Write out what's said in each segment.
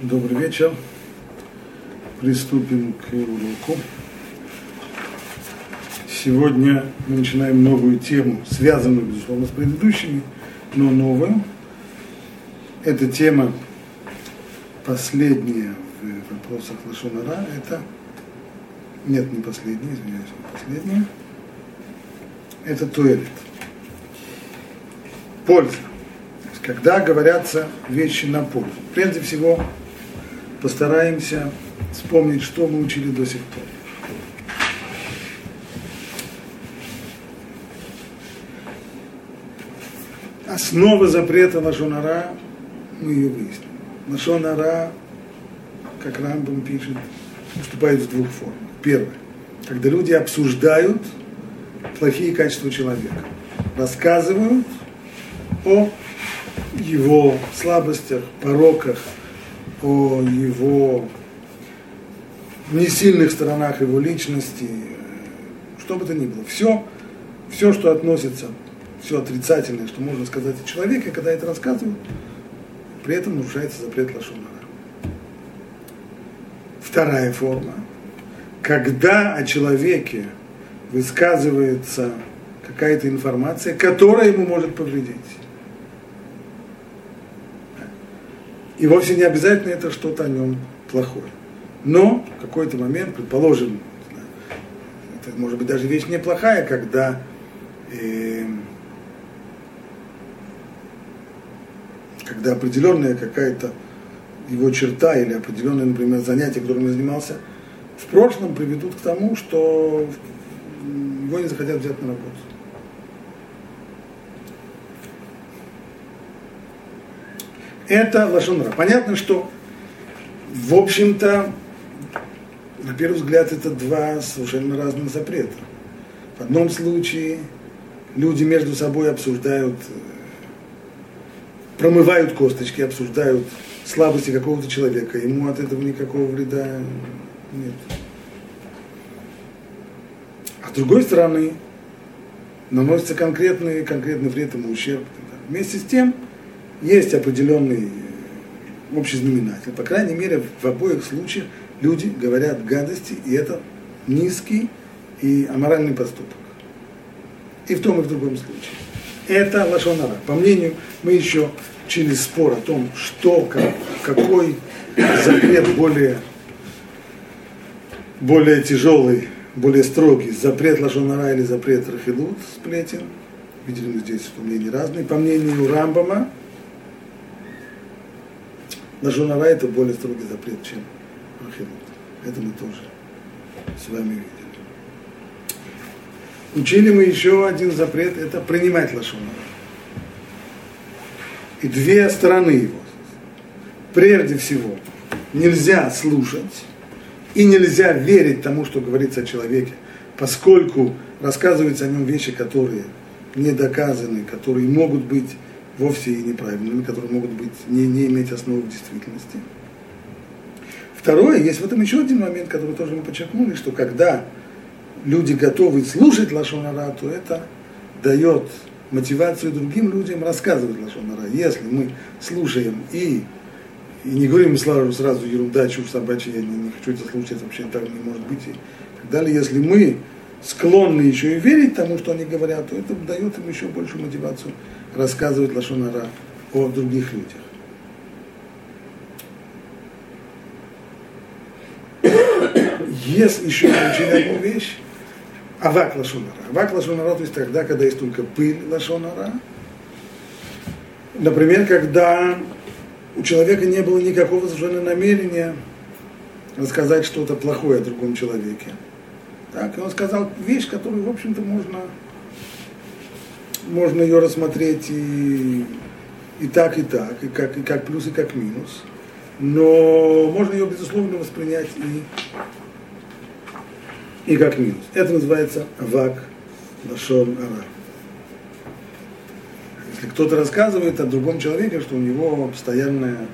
Добрый вечер. Приступим к уроку. Сегодня мы начинаем новую тему, связанную, безусловно, с предыдущими, но новую. Эта тема последняя в вопросах Лашонара. Это нет, не последняя, извиняюсь, последняя. Это туалет. Польза когда говорятся вещи на пользу. Прежде всего, постараемся вспомнить, что мы учили до сих пор. Основа запрета Лашонара, мы ее выясним. Лашонара, как Рамбам пишет, выступает в двух формах. Первое, когда люди обсуждают плохие качества человека, рассказывают о его слабостях, пороках, о его несильных сторонах его личности, что бы то ни было. Все, все, что относится, все отрицательное, что можно сказать о человеке, когда это рассказывают, при этом нарушается запрет Лашонара. Вторая форма. Когда о человеке высказывается какая-то информация, которая ему может повредить. И вовсе не обязательно это что-то о нем плохое. Но в какой-то момент, предположим, это может быть даже вещь неплохая, когда э, когда определенная какая-то его черта или определенное, например, занятие, которым он занимался, в прошлом приведут к тому, что его не захотят взять на работу. Это лошонра. Понятно, что, в общем-то, на первый взгляд, это два совершенно разных запрета. В одном случае люди между собой обсуждают, промывают косточки, обсуждают слабости какого-то человека, ему от этого никакого вреда нет. А с другой стороны, наносится конкретный, конкретный вред ему ущерб. Вместе с тем, есть определенный общий знаменатель. По крайней мере, в обоих случаях люди говорят гадости, и это низкий и аморальный поступок. И в том, и в другом случае. Это лошонара. По мнению, мы еще через спор о том, что, как, какой запрет более, более тяжелый, более строгий, запрет лошонара или запрет рахилут, сплетен. Видели мы здесь, что мнения разные. По мнению Рамбама, на Жунара это более строгий запрет, чем Рахилут. Это мы тоже с вами видели. Учили мы еще один запрет, это принимать лошонара. И две стороны его. Прежде всего, нельзя слушать и нельзя верить тому, что говорится о человеке, поскольку рассказываются о нем вещи, которые не доказаны, которые могут быть вовсе и неправильными, которые могут быть, не, не иметь основы в действительности. Второе, есть в этом еще один момент, который тоже мы подчеркнули, что когда люди готовы слушать Лашонара, то это дает мотивацию другим людям рассказывать Лашонара. Если мы слушаем и, и не говорим сразу, сразу ерунда, чушь собачья, я не, не хочу это слушать, вообще так не может быть. И так далее. Если мы склонны еще и верить тому, что они говорят, то это дает им еще большую мотивацию рассказывать Лашонара о других людях. Есть еще очень одну вещь, авак лашонара. Авак лашонара, то есть тогда, когда есть только пыль лашонара. Например, когда у человека не было никакого совершенно намерения рассказать что-то плохое о другом человеке. Так, и он сказал вещь, которую, в общем-то, можно можно ее рассмотреть и, и так, и так, и как, и как плюс, и как минус. Но можно ее, безусловно, воспринять и, и как минус. Это называется авак лашон ара. Если кто-то рассказывает о другом человеке, что у него постоянное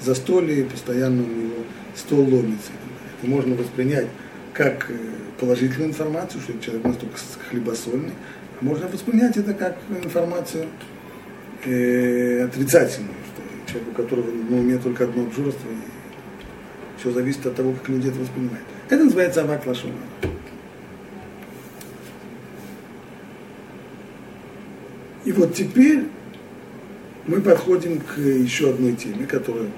застолье, постоянно у него стол ломится, это можно воспринять как э, положительную информацию, что человек настолько хлебосольный, можно воспринять это как информацию э, отрицательную, что человек, у которого на уме только одно обжорство, Все зависит от того, как люди это воспринимают. Это называется авак лашона. И вот теперь мы подходим к еще одной теме, которая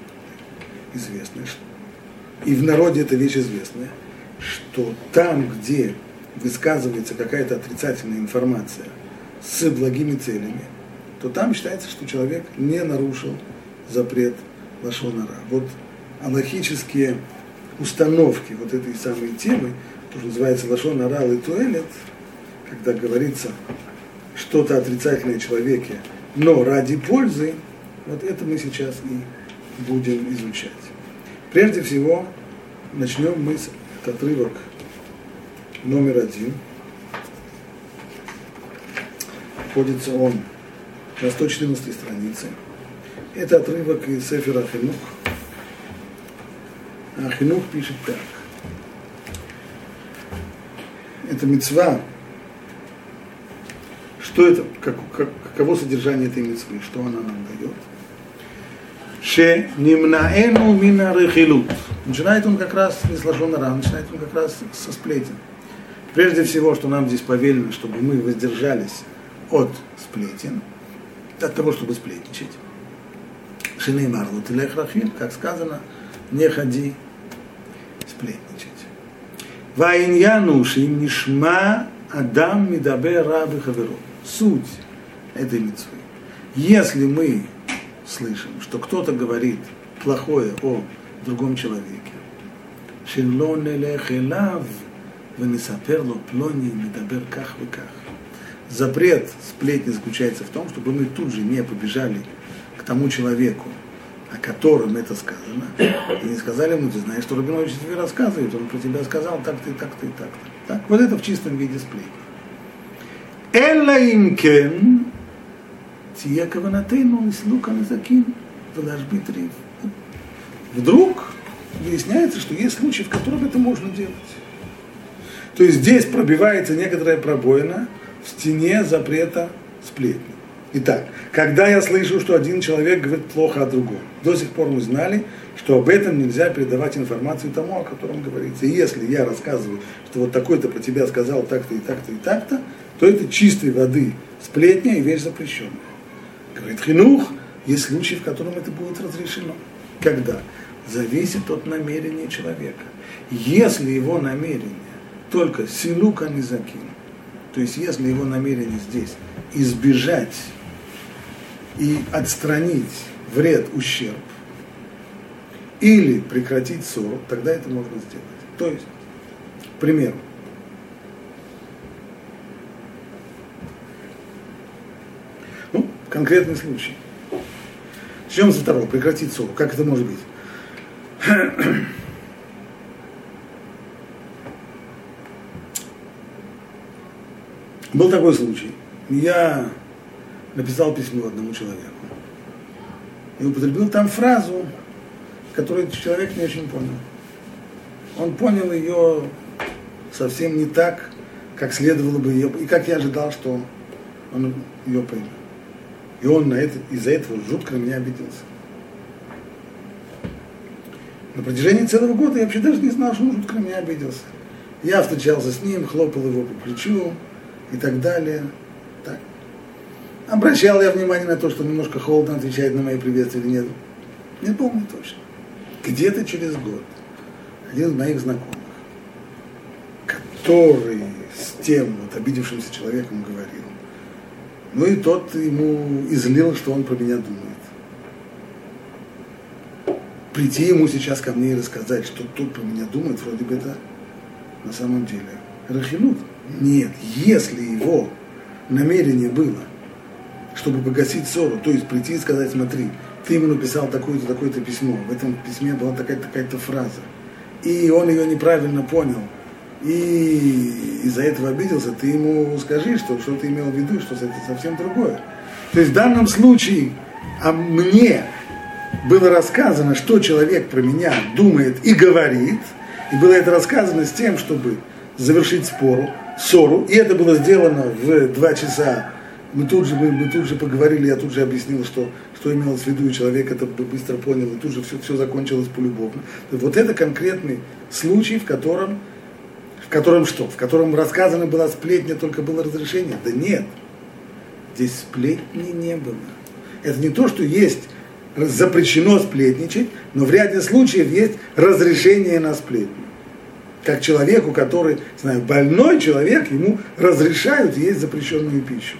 известна. И в народе эта вещь известная, что там, где высказывается какая-то отрицательная информация с благими целями, то там считается, что человек не нарушил запрет Лашонара. Вот аллахические установки вот этой самой темы, то, что называется Лашонара и Туэлет, когда говорится что-то отрицательное человеке, но ради пользы, вот это мы сейчас и будем изучать. Прежде всего, начнем мы с отрывок номер один. Находится он на 114 странице. Это отрывок из Сефера Хинух. А пишет так. Это мецва. Что это, как, как, каково содержание этой мецвы, что она нам дает? Ше нимнаэну мина рехилут. Начинает он как раз не с лошона начинает он как раз со сплетен. Прежде всего, что нам здесь повелено, чтобы мы воздержались от сплетен, от того, чтобы сплетничать. Шины марлут и лехрахил, как сказано, не ходи сплетничать. Ваиньяну нишма адам мидабе рабы хаверу. Суть этой митцвы. Если мы слышим, что кто-то говорит плохое о другом человеке, шиллон Лехелав вынесапер лоплони медабер ках и ках. Запрет сплетни заключается в том, чтобы мы тут же не побежали к тому человеку, о котором это сказано, и не сказали ему, ты знаешь, что Рабинович тебе рассказывает, он про тебя сказал так ты, так ты, так ты. Так, вот это в чистом виде сплетни. Элла имкен тия каванатейну и слука назакин влажбит риф. Вдруг выясняется, что есть случаи, в которых это можно делать. То есть здесь пробивается некоторая пробоина в стене запрета сплетни. Итак, когда я слышу, что один человек говорит плохо о другом, до сих пор мы знали, что об этом нельзя передавать информацию тому, о котором говорится. И если я рассказываю, что вот такой-то про тебя сказал так-то и так-то и так-то, то это чистой воды сплетня и вещь запрещенная. Говорит Хинух, есть случаи, в котором это будет разрешено. Когда? Зависит от намерения человека. Если его намерение только силука не закинет, то есть если его намерение здесь избежать и отстранить вред, ущерб, или прекратить ссору, тогда это можно сделать. То есть, к примеру, ну, конкретный случай. Начнем со второго, прекратить ссору. Как это может быть? Был такой случай. Я написал письмо одному человеку. И употребил там фразу, которую человек не очень понял. Он понял ее совсем не так, как следовало бы ее, и как я ожидал, что он ее поймет. И он на это, из-за этого жутко на меня обиделся. На протяжении целого года я вообще даже не знал, что он жутко на меня обиделся. Я встречался с ним, хлопал его по плечу, и так далее. Так. Обращал я внимание на то, что немножко холодно отвечает на мои приветствия или нет. Не помню точно. Где-то через год один из моих знакомых, который с тем вот обидевшимся человеком говорил, ну и тот ему излил, что он про меня думает. Прийти ему сейчас ко мне и рассказать, что тут про меня думает, вроде бы это на самом деле рахинут. Нет, если его намерение было, чтобы погасить ссору, то есть прийти и сказать, смотри, ты ему написал такое-то, такое-то письмо, в этом письме была такая-то, такая-то фраза, и он ее неправильно понял, и из-за этого обиделся, ты ему скажи, что, что ты имел в виду, что это совсем другое. То есть в данном случае а мне было рассказано, что человек про меня думает и говорит, и было это рассказано с тем, чтобы завершить спору, ссору, и это было сделано в два часа. Мы тут же, мы, мы тут же поговорили, я тут же объяснил, что, что имелось в виду, и человек это быстро понял, и тут же все, все закончилось полюбовно. Вот это конкретный случай, в котором, в котором что? В котором рассказана была сплетня, только было разрешение? Да нет, здесь сплетни не было. Это не то, что есть запрещено сплетничать, но в ряде случаев есть разрешение на сплетню. Как человеку, который, знаю, больной человек, ему разрешают есть запрещенную пищу.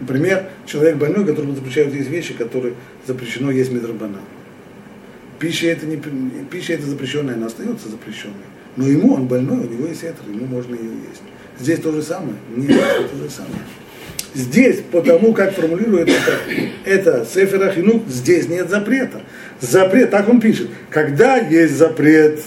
Например, человек больной, которому запрещают есть вещи, которые запрещено есть медрабана. Пища это, не, пища это запрещенная, она остается запрещенной. Но ему, он больной, у него есть это, ему можно ее есть. Здесь то же самое. Это то же самое. Здесь, потому как формулирует это, это Сефер Ахинук, здесь нет запрета. Запрет, так он пишет, когда есть запрет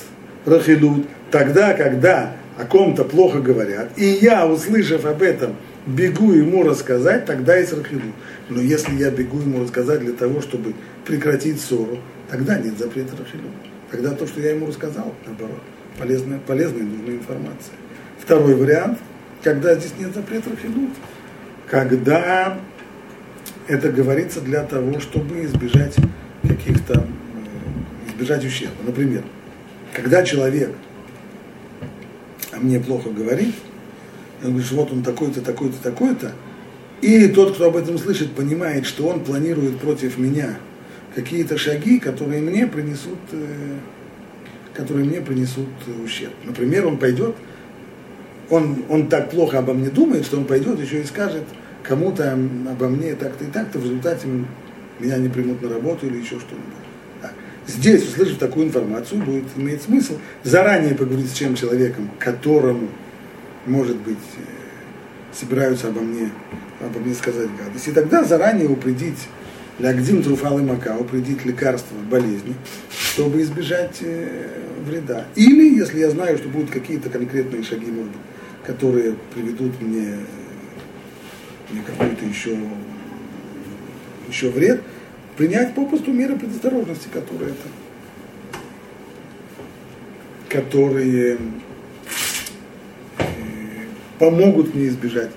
Рахилут, тогда, когда о ком-то плохо говорят, и я, услышав об этом, бегу ему рассказать, тогда есть Рахилут. Но если я бегу ему рассказать для того, чтобы прекратить ссору, тогда нет запрета Рахилут. Тогда то, что я ему рассказал, наоборот, полезная, полезная и нужная информация. Второй вариант, когда здесь нет запрета Рахилут, когда это говорится для того, чтобы избежать каких-то, э, избежать ущерба. Например, когда человек о мне плохо говорит, он говорит, вот он такой-то, такой-то, такой-то, и тот, кто об этом слышит, понимает, что он планирует против меня какие-то шаги, которые мне принесут, э, которые мне принесут ущерб. Например, он пойдет он, он так плохо обо мне думает, что он пойдет еще и скажет кому-то обо мне так-то и так-то, в результате меня не примут на работу или еще что-нибудь. Здесь, услышав такую информацию, будет иметь смысл заранее поговорить с чем человеком, которому, может быть, э, собираются обо мне, обо мне сказать гадость. И тогда заранее упредить лягдим труфал и мака, упредить лекарства болезни, чтобы избежать э, вреда. Или, если я знаю, что будут какие-то конкретные шаги, может быть, которые приведут мне, мне какой-то еще, еще вред, принять попросту меры предосторожности, которые это которые э, помогут мне избежать,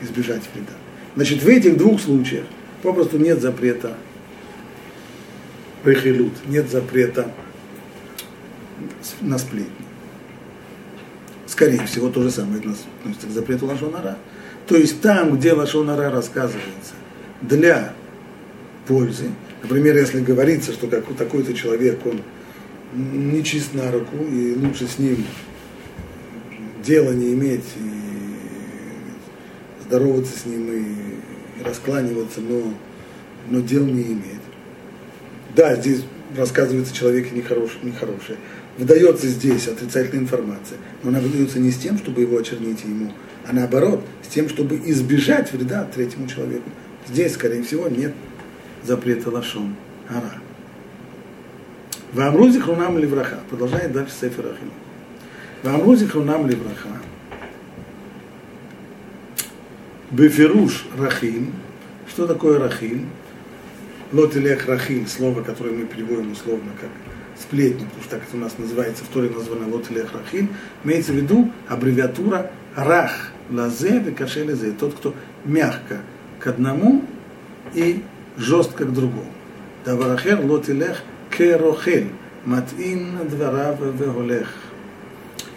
избежать вреда. Значит, в этих двух случаях попросту нет запрета прихилют, нет запрета на сплетни скорее всего, то же самое относится к запрету Лашонара. То есть там, где Лашонара рассказывается для пользы, например, если говорится, что такой-то человек, он не чист на руку, и лучше с ним дело не иметь, и здороваться с ним, и, раскланиваться, но, но дел не иметь. Да, здесь рассказывается человеке нехорошее, нехорошее выдается здесь отрицательная информация, но она выдается не с тем, чтобы его очернить ему, а наоборот, с тем, чтобы избежать вреда третьему человеку. Здесь, скорее всего, нет запрета лашон ара. Вамрузи хрунам ливраха. Продолжает дальше Сефер Ахим. Вамрузи хрунам ливраха. Бефируш рахим. Что такое рахим? Лотилех рахим, слово, которое мы переводим условно как сплетни, потому что так это у нас называется, в Торе названо Лот или Рахин, имеется в виду аббревиатура Рах, Лазе, Векаше Лазе, тот, кто мягко к одному и жестко к другому. Даварахер Лот Илех Керохель, Матин Дварав Веголех.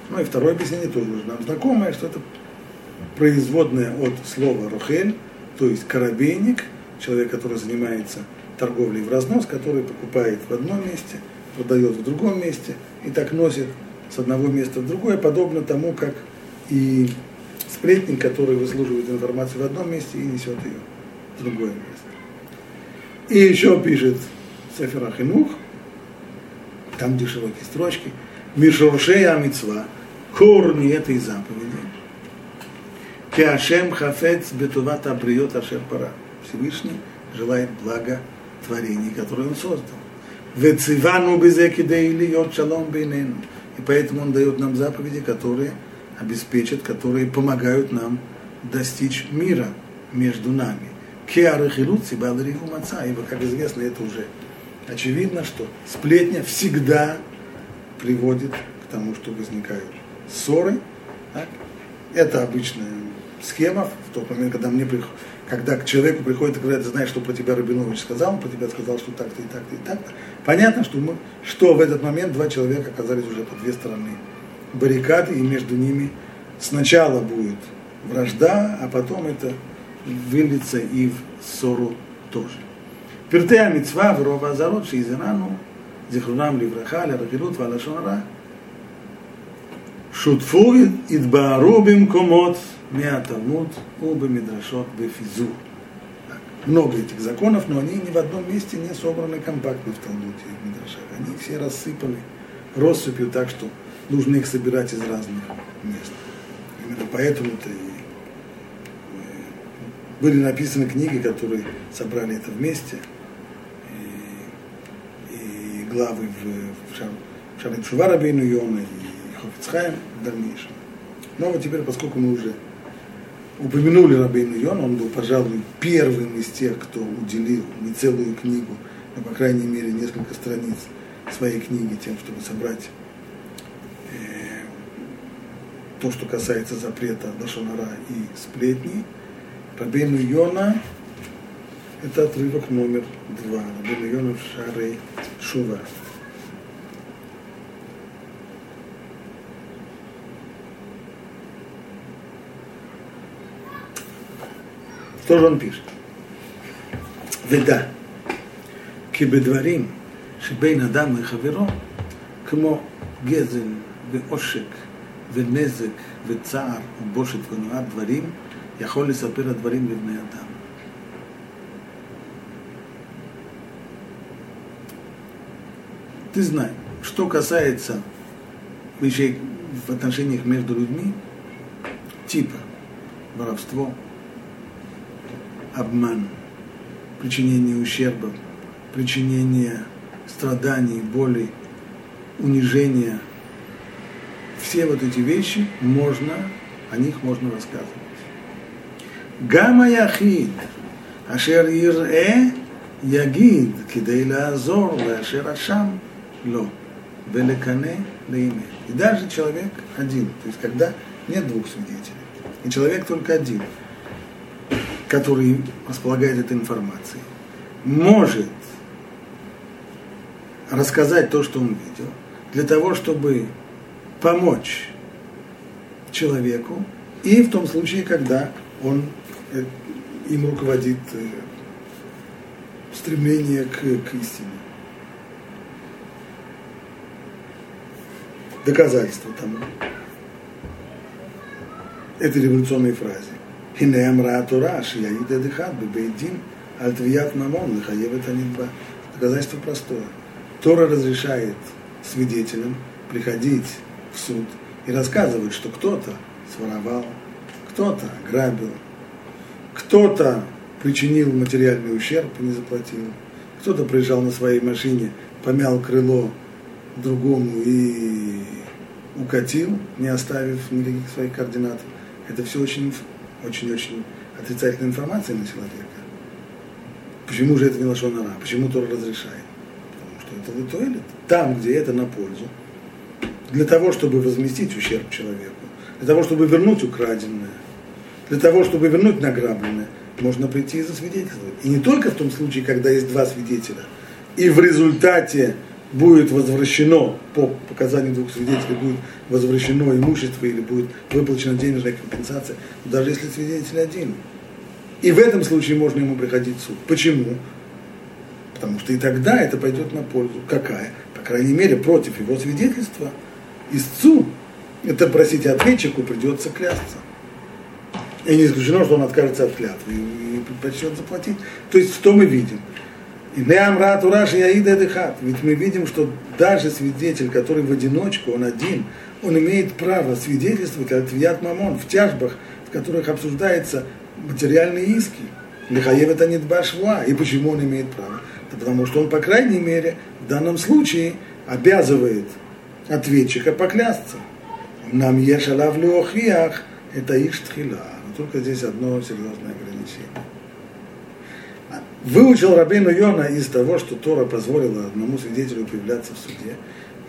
Ну и второе объяснение тоже нам знакомое, что это производное от слова рохель, то есть коробейник, человек, который занимается торговлей в разнос, который покупает в одном месте – продает в другом месте и так носит с одного места в другое, подобно тому, как и сплетник, который выслуживает информацию в одном месте и несет ее в другое место. И еще пишет Сефер Ахинух, там где широкие строчки, Мишуршей Амицва, корни этой заповеди. Кеашем хафец бетуват абриот ашер пара. Всевышний желает блага творений, которые он создал. Вецивану безекидейли йод шалом бейнен. И поэтому он дает нам заповеди, которые обеспечат, которые помогают нам достичь мира между нами. Кеарахилут сибадариху маца. Ибо, как известно, это уже очевидно, что сплетня всегда приводит к тому, что возникают ссоры. Так? Это обычная схема, в тот момент, когда мне приходит, когда к человеку приходит и говорят, ты знаешь, что про тебя Рабинович сказал, он про тебя сказал, что так-то и так-то и так-то. Понятно, что, мы, что в этот момент два человека оказались уже по две стороны баррикады, и между ними сначала будет вражда, а потом это и и в ссору тоже. Пиртея митцва в рова зарот шизерану зихрунам ливраха лярахилут валашонара шутфу идбаару бимкомот миаталмут убы мидрашот бефизу. Много этих законов, но они ни в одном месте не собраны компактно в Талмуде и в Мидрашах. Они все рассыпаны россыпью так, что нужно их собирать из разных мест. Именно поэтому-то и были написаны книги, которые собрали это вместе, и, и главы в, в, Шар, в Шарим Шува Йона и Хофицхайм в дальнейшем. Но вот теперь, поскольку мы уже упомянули Рабейну Йона, он был, пожалуй, первым из тех, кто уделил не целую книгу, но, по крайней мере, несколько страниц своей книги тем, чтобы собрать э, то, что касается запрета Дашонара и сплетни. Рабейну Йона – это отрывок номер два. Рабейну Йона в Шарей Шува. Что же он пишет? ודע כי בדברים שבין אדם לחברו, כמו גזל ועושק ונזק וצער ובושת ונועד דברים, יכול לספר הדברים לבני אדם. Ты знай, что касается вещей в отношениях между людьми, типа воровство, обман, причинение ущерба, причинение страданий, боли, унижения, все вот эти вещи можно, о них можно рассказывать. גם היחיד אשר יראה יגיד כדי לעזור לאשר אשם לא, ולקנא לאמת. И даже человек один, то есть когда нет двух свидетелей, и человек только один, который располагает этой информацией, может рассказать то, что он видел, для того, чтобы помочь человеку, и в том случае, когда он Э, Э, им руководит э, стремление к, к истине. Доказательство тому. Это революционные фразы. Хинеем ратура, шияид эдыхат, бебейдин, альтвият мамон, лихаевет анидба. Доказательство простое. Тора разрешает свидетелям приходить в суд и рассказывать, что кто-то своровал, кто-то грабил кто-то причинил материальный ущерб и не заплатил. Кто-то приезжал на своей машине, помял крыло другому и укатил, не оставив никаких своих координат. Это все очень, очень, очень отрицательная информация на человека. Почему же это не лошонара? Почему Тора разрешает? Потому что это литуэлит. Там, где это на пользу, для того, чтобы возместить ущерб человеку, для того, чтобы вернуть украденное, для того, чтобы вернуть награбленное, можно прийти и засвидетельствовать. И не только в том случае, когда есть два свидетеля, и в результате будет возвращено, по показанию двух свидетелей, будет возвращено имущество или будет выплачена денежная компенсация, даже если свидетель один. И в этом случае можно ему приходить в суд. Почему? Потому что и тогда это пойдет на пользу. Какая? По крайней мере, против его свидетельства истцу, это, простите, ответчику придется клясться. И не исключено, что он откажется от клятвы и, и предпочтет заплатить. То есть что мы видим? И Неамрат Ураши Яида Дехат. Ведь мы видим, что даже свидетель, который в одиночку, он один, он имеет право свидетельствовать от Вият Мамон в тяжбах, в которых обсуждаются материальные иски. Лихаев это не Башва. И почему он имеет право? Да потому что он, по крайней мере, в данном случае обязывает ответчика поклясться. Нам ешалав леохиях, это их штхила только здесь одно серьезное ограничение. Выучил Рабейну Йона из того, что Тора позволила одному свидетелю появляться в суде.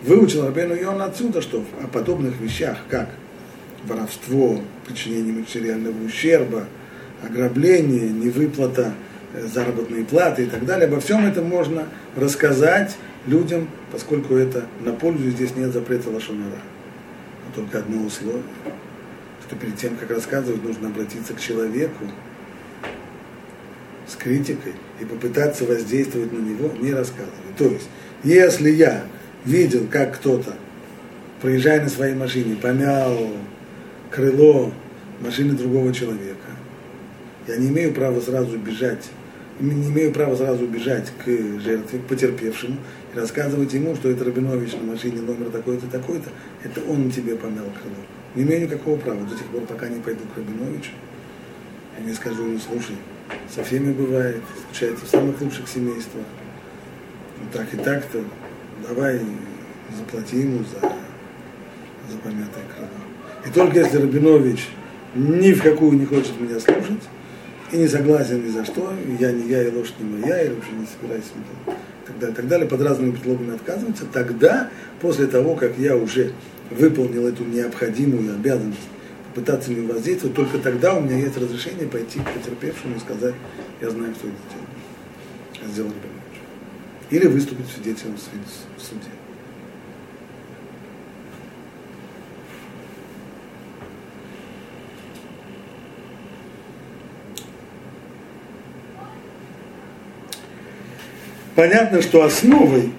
Выучил Рабейну Йона отсюда, что о подобных вещах, как воровство, причинение материального ущерба, ограбление, невыплата э, заработной платы и так далее. Обо всем этом можно рассказать людям, поскольку это на пользу здесь нет запрета лошонара. Но только одно условие, что перед тем, как рассказывать, нужно обратиться к человеку с критикой и попытаться воздействовать на него, не рассказывать. То есть, если я видел, как кто-то, проезжая на своей машине, помял крыло машины другого человека, я не имею права сразу бежать, не имею права сразу бежать к жертве, к потерпевшему, и рассказывать ему, что это Рабинович на машине номер такой-то, такой-то, это он тебе помял крыло. Не имею никакого права до тех пор, пока не пойду к Рабиновичу, и не скажу ему, слушай, со всеми бывает, случается в самых лучших семействах. Вот так и так-то, давай заплати ему за, за помятое крыло. И только если Рабинович ни в какую не хочет меня слушать, и не согласен ни за что, я не я, и лошадь не моя, и вообще не собираюсь и так далее, так далее, под разными предлогами отказывается, тогда, после того, как я уже выполнил эту необходимую обязанность пытаться не воздействовать, только тогда у меня есть разрешение пойти к потерпевшему и сказать, я знаю, кто это сделал. Я сделал Рабинович. Или выступить свидетелем в суде. Понятно, что основой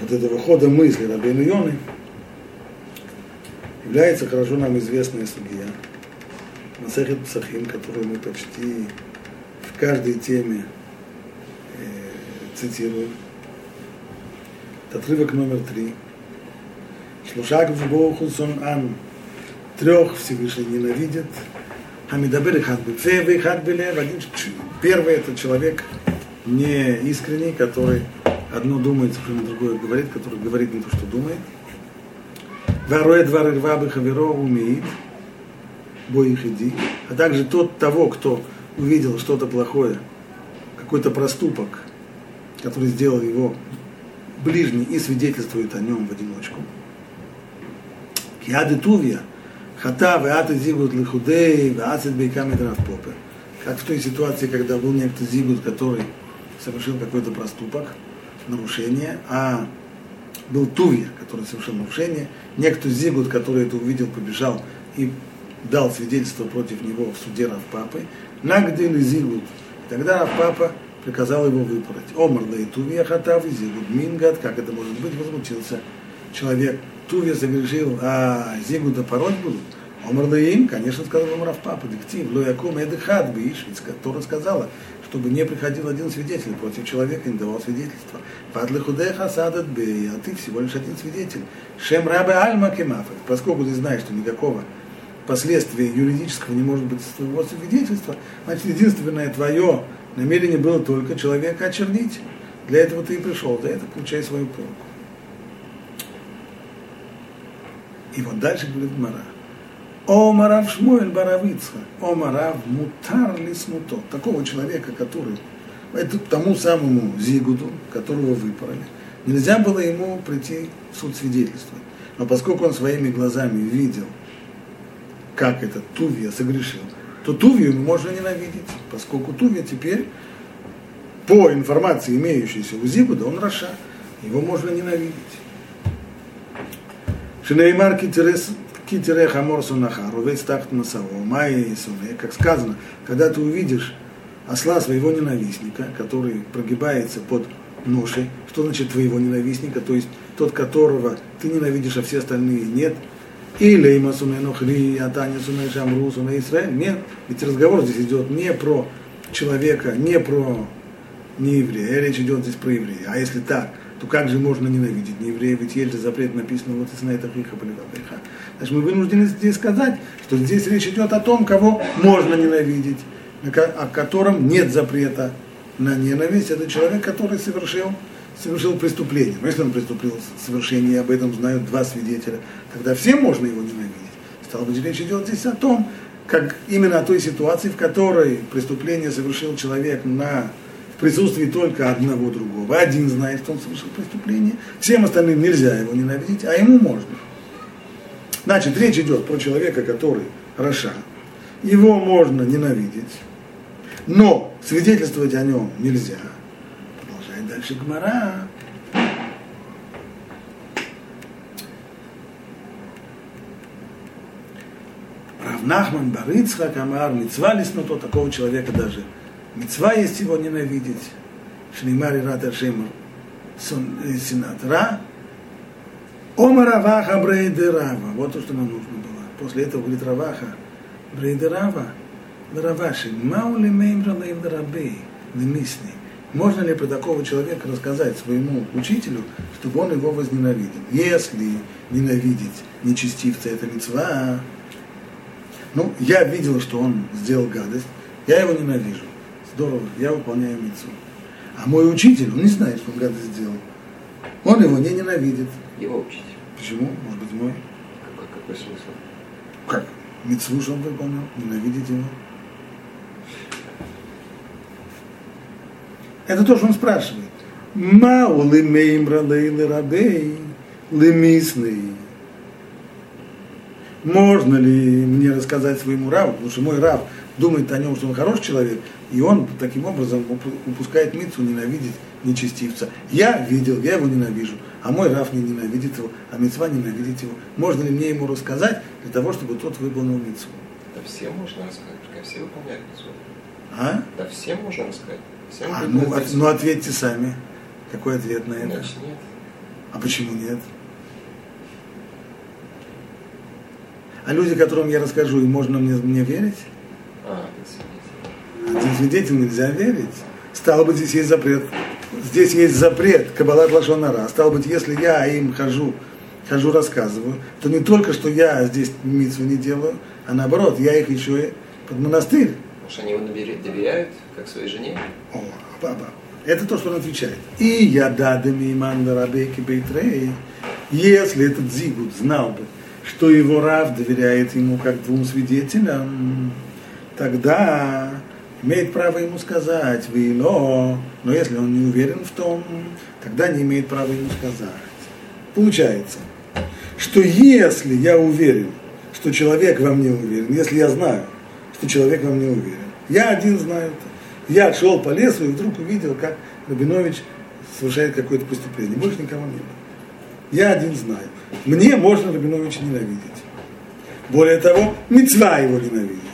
вот этого хода мысли Рабейну Йоны является хорошо нам известная судья Масахет Псахим, которую мы почти в каждой теме э, цитируем. Это отрывок номер три. Шлушак в сон ан. Трех Всевышний ненавидит. Хамидабер и хадбе и хадбеле. Первый это человек не искренний, который одно думает, совершенно другое говорит, который говорит не то, что думает. Варуэ двары рвабы хаверо умеет, бой иди. А также тот того, кто увидел что-то плохое, какой-то проступок, который сделал его ближний и свидетельствует о нем в одиночку. Киады Тувья, хата веаты зигут лихудей, веацит бейкам попе. Как в той ситуации, когда был некто зигут, который совершил какой-то проступок, нарушение, а был Тувья, который совершил нарушение, некто Зигут, который это увидел, побежал и дал свидетельство против него в суде Равпапы, нагдили Зигут. И тогда Равпапа приказал его выпороть. Омар да и Тувья хатав, и Зигут мингат, как это может быть, возмутился человек. Тувья согрешил, а Зигуда пороть будут. Омар да им, конечно, сказал ему Равпапа, диктив, лоякум эдыхат биш, которая сказала, чтобы не приходил один свидетель против человека, не давал свидетельства. Падли худеха садат бей, а ты всего лишь один свидетель. Шем рабе альма кемафа. Поскольку ты знаешь, что никакого последствия юридического не может быть твоего свидетельства, значит, единственное твое намерение было только человека очернить. Для этого ты и пришел, за это получай свою порку. И вот дальше говорит Мара. Омарав Шмуэль Баравицха, Омарав Мутар Лисмуто. Такого человека, который, это тому самому Зигуду, которого выпороли, нельзя было ему прийти в суд свидетельства. Но поскольку он своими глазами видел, как этот Тувия согрешил, то Тувию можно ненавидеть, поскольку Тувия теперь, по информации, имеющейся у Зигуда, он Раша, его можно ненавидеть. שנאמר כי תראה כי תראה חמור שונאך, רובץ תחת משאו, מאי שונא, как сказано, когда ты увидишь осла своего ненавистника, который прогибается под ношей, что значит твоего ненавистника, то есть тот, которого ты ненавидишь, а все остальные нет, אילימא שונא נכרי, והתניא שונא שאמרו שונא ישראל, нет, ведь разговор здесь идет не про человека, не про не речь идет здесь про еврея, а если так, то как же можно ненавидеть не еврея, ведь есть же запрет написано вот из на это хиха Значит, мы вынуждены здесь сказать, что здесь речь идет о том, кого можно ненавидеть, о котором нет запрета на ненависть. Это человек, который совершил, совершил преступление. Но если он преступил совершение, об этом знают два свидетеля, тогда всем можно его ненавидеть. Стало быть, речь идет здесь о том, как именно о той ситуации, в которой преступление совершил человек на присутствии только одного другого. Один знает, что он совершил преступление, всем остальным нельзя его ненавидеть, а ему можно. Значит, речь идет про человека, который Раша. Его можно ненавидеть, но свидетельствовать о нем нельзя. Продолжает дальше Гмара. Равнахман Барыцхак Амар, мецва леснуто, такого человека даже. Мецва есть его ненавидеть. Шнеймари Рат Ашем Сенат. Ра. Ома Раваха Брейде Рава. Вот то, что нам нужно было. После этого говорит Раваха. Брейде Рава. Раваши. Маули Меймра Лейм Рабей. Немисни. Можно ли про такого человека рассказать своему учителю, чтобы он его возненавидел? Если ненавидеть нечестивца, это мецва, ну, я видел, что он сделал гадость, я его ненавижу. Здорово, я выполняю мецву. А мой учитель, он не знает, что он гадость сделал. Он его не ненавидит. Его учитель. Почему? Может быть, мой? Какой, какой смысл? Как? Мецву, что он выполнял, ненавидеть его. Это то, что он спрашивает. Мау лимеймра лейлы рабей лимисный. Можно ли мне рассказать своему раву, потому что мой рав думает о нем, что он хороший человек, и он таким образом упускает мицу ненавидеть нечестивца. Я видел, я его ненавижу, а мой рав не ненавидит его, а мецва ненавидит его. Можно ли мне ему рассказать для того, чтобы тот выполнил мицу? Да всем можно рассказать, пускай все выполняют мицву. А? Да всем можно рассказать. Всем а ну, от, ну ответьте сами. Какой ответ на это? Значит, нет. А почему нет? А люди, которым я расскажу, им можно мне, мне верить? А, Этим свидетелям нельзя верить. Стало быть, здесь есть запрет. Здесь есть запрет Каббалат Лашонара. Стало быть, если я им хожу, хожу, рассказываю, то не только, что я здесь митцву не делаю, а наоборот, я их еще и под монастырь. Что они его доверяют, как своей жене. О, папа. Это то, что он отвечает. И я дадами иманда рабейки бейтрей, если этот Зигут знал бы, что его Рав доверяет ему как двум свидетелям, тогда имеет право ему сказать, вы но, если он не уверен в том, тогда не имеет права ему сказать. Получается, что если я уверен, что человек во мне уверен, если я знаю, что человек во мне уверен, я один знаю это. Я шел по лесу и вдруг увидел, как Рабинович совершает какое-то преступление. Больше никого не было. Я один знаю. Мне можно Рабиновича ненавидеть. Более того, мецва его ненавидеть.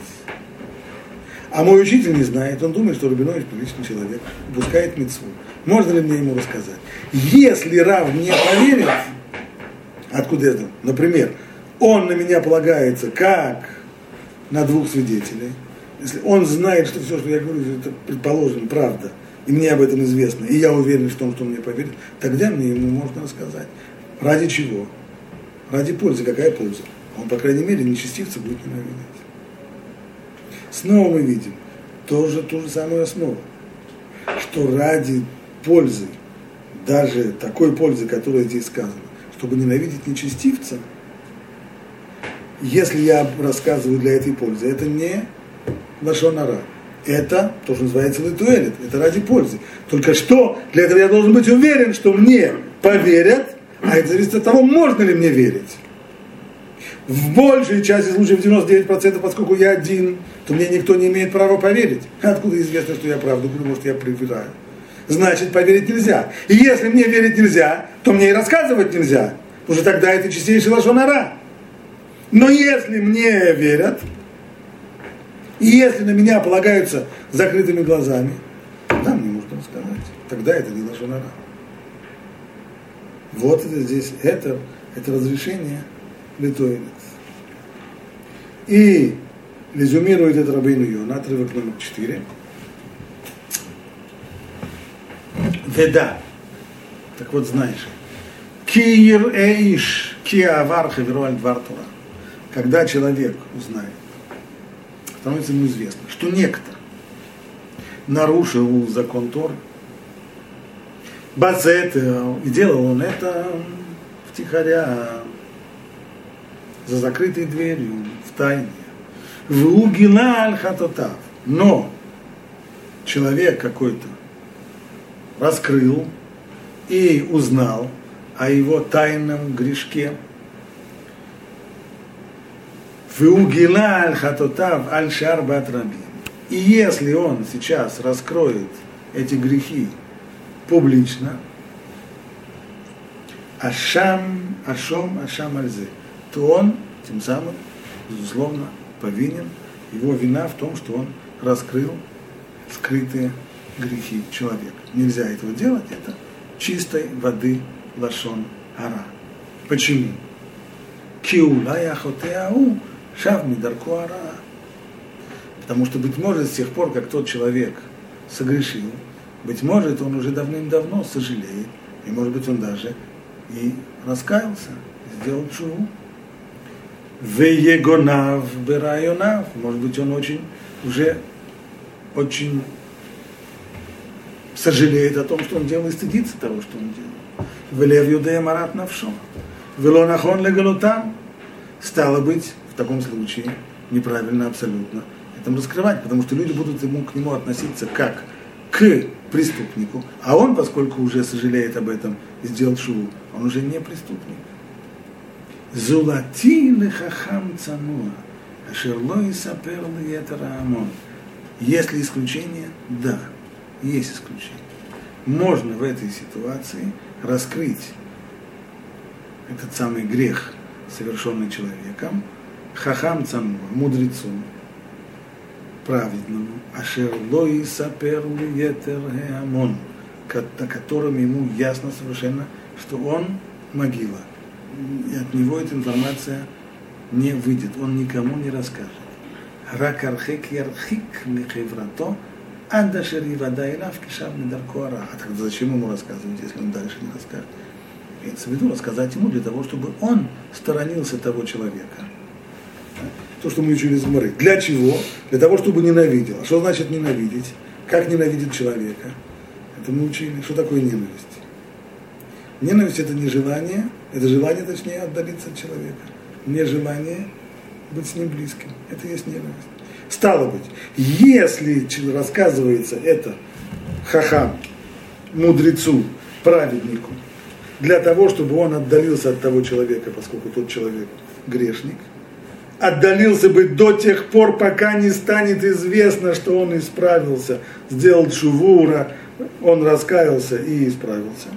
А мой учитель не знает, он думает, что Рабинович приличный человек, упускает мецву. Можно ли мне ему рассказать? Если Рав мне поверит, откуда это? Например, он на меня полагается как на двух свидетелей. Если он знает, что все, что я говорю, это предположим, правда, и мне об этом известно, и я уверен в том, что он мне поверит, тогда мне ему можно рассказать. Ради чего? Ради пользы. Какая польза? Он, по крайней мере, нечестивца будет ненавидеть. Снова мы видим тоже ту же самую основу, что ради пользы, даже такой пользы, которая здесь сказана, чтобы ненавидеть нечестивца, если я рассказываю для этой пользы, это не лашонара. Это то, что называется литуэлит. Это ради пользы. Только что для этого я должен быть уверен, что мне поверят, а это зависит от того, можно ли мне верить. В большей части случаев, 99%, поскольку я один, то мне никто не имеет права поверить. Откуда известно, что я правду говорю, может, я привираю. Значит, поверить нельзя. И если мне верить нельзя, то мне и рассказывать нельзя. Что тогда это чистейший лошонара. Но если мне верят, и если на меня полагаются закрытыми глазами, тогда мне можно рассказать. Тогда это не лошонара. Вот это здесь, это, это разрешение литоинец. И резюмирует это Рабейну Йона, отрывок номер 4. Веда. Так вот, знаешь, Киир эиш, киавар хаверуаль двартура. Когда человек узнает, становится ему известно, что некто нарушил закон Торы, Бацет, и делал он это втихаря, за закрытой дверью, в тайне. В угила аль-хатотав. Но человек какой-то раскрыл и узнал о его тайном грешке. Вугила аль хатотав аль шарбат рабим. И если он сейчас раскроет эти грехи публично, Ашам, Ашом, Ашам Альзе, то он тем самым, безусловно, повинен. Его вина в том, что он раскрыл скрытые грехи человека. Нельзя этого делать, это чистой воды лашон ара. Почему? Киула яхотеау шав мидарку ара. Потому что, быть может, с тех пор, как тот человек согрешил, быть может, он уже давным-давно сожалеет, и, может быть, он даже и раскаялся, сделал чуву. Веегонав берайонав. Может быть, он очень уже очень сожалеет о том, что он делал, и стыдится того, что он делал. Велев юдея марат навшо. Велонахон легалутам. Стало быть, в таком случае, неправильно абсолютно этом раскрывать, потому что люди будут ему, к нему относиться как к преступнику, а он, поскольку уже сожалеет об этом и сделал шуву, он уже не преступник. Зулати лехахам цануа, ашерло и сапер амон. Ли исключение? Да, есть исключение. Можно в этой ситуации раскрыть этот самый грех, совершенный человеком, хахам цануа, мудрецу, праведному, ашер лои сапер амон, на котором ему ясно совершенно, что он могила. И от него эта информация не выйдет, он никому не расскажет. Рак архик ярхик михеврато, адашер и вода и лав кишав А тогда зачем ему рассказывать, если он дальше не расскажет? Имеется в виду рассказать ему для того, чтобы он сторонился того человека то, что мы учили из. Для чего? Для того, чтобы ненавидел. А что значит ненавидеть? Как ненавидеть человека? Это мы учили. Что такое ненависть? Ненависть это не желание, это желание, точнее, отдалиться от человека. Не желание быть с ним близким. Это есть ненависть. Стало быть, если рассказывается это хахам, мудрецу, праведнику, для того, чтобы он отдалился от того человека, поскольку тот человек грешник – отдалился бы до тех пор, пока не станет известно, что он исправился, сделал шувура, он раскаялся и исправился.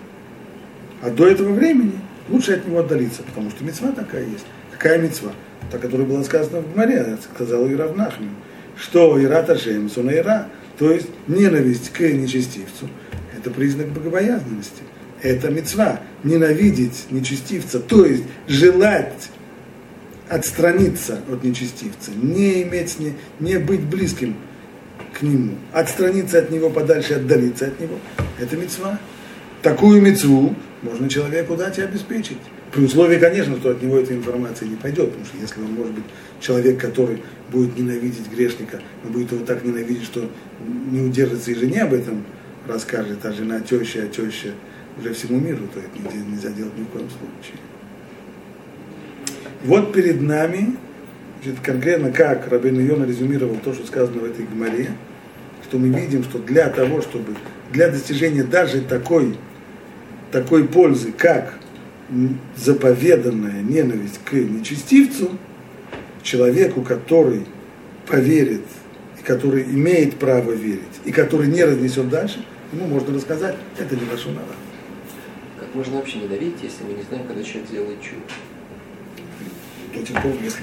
А до этого времени лучше от него отдалиться, потому что мецва такая есть. Какая мецва? Та, которая была сказана в Гмаре, сказал Ира Равнахмин, что Ира Ташем, Ира, то есть ненависть к нечестивцу, это признак богобоязненности. Это мецва, ненавидеть нечестивца, то есть желать отстраниться от нечестивца, не иметь ним, не быть близким к нему, отстраниться от него подальше, отдалиться от него, это мецва. Такую мецву можно человеку дать и обеспечить. При условии, конечно, что от него эта информация не пойдет, потому что если он может быть человек, который будет ненавидеть грешника, но будет его так ненавидеть, что не удержится и жене об этом расскажет, а жена теща, а теща уже всему миру, то это нельзя делать ни в коем случае. Вот перед нами, значит, конкретно как Рабин Йона резюмировал то, что сказано в этой гморе, что мы видим, что для того, чтобы, для достижения даже такой, такой пользы, как заповеданная ненависть к нечестивцу, человеку, который поверит, и который имеет право верить, и который не разнесет дальше, ему можно рассказать, это не наша нара. Как можно вообще ненавидеть, если мы не знаем, когда человек делает чудо? до тех пор, если,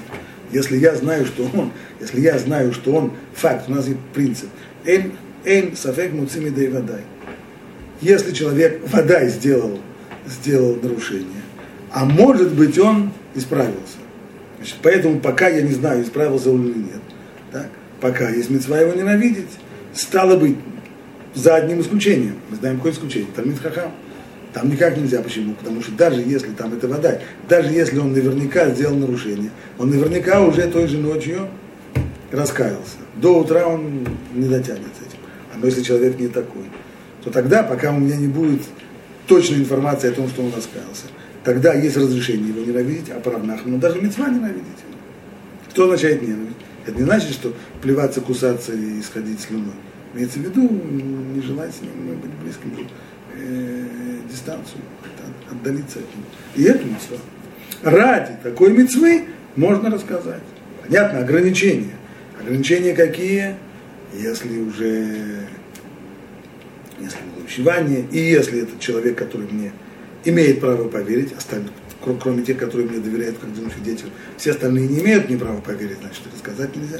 если я знаю, что он, если я знаю, что он факт, у нас есть принцип, эн, эн сафек муцими да и водай. Если человек водай сделал, сделал нарушение, а может быть он исправился. Значит, поэтому пока я не знаю, исправился он или нет, так, пока есть мецва его ненавидеть, стало быть, за одним исключением. Мы знаем, какое исключение. Талмит Хахам. Там никак нельзя. Почему? Потому что даже если там это вода, даже если он наверняка сделал нарушение, он наверняка уже той же ночью раскаялся. До утра он не дотянет этим. А но если человек не такой, то тогда, пока у меня не будет точной информации о том, что он раскаялся, тогда есть разрешение его ненавидеть, а правнах, но даже мецва ненавидеть его. Что означает ненавидеть? Это не значит, что плеваться, кусаться и сходить слюной. Имеется в виду не желать с ним быть близким э, дистанцию, отдалиться от него. И эту митцву. Ради такой мецвы можно рассказать. Понятно, ограничения. Ограничения какие? Если уже если увещевание, и если этот человек, который мне имеет право поверить, остальные, кроме тех, которые мне доверяют как свидетелям, все остальные не имеют мне права поверить, значит, рассказать нельзя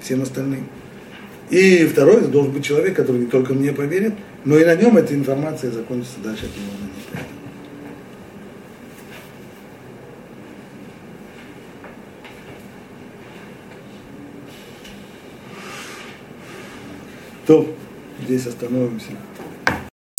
всем остальным. И второй, это должен быть человек, который не только мне поверит, но и на нем эта информация закончится дальше от него. То, здесь остановимся.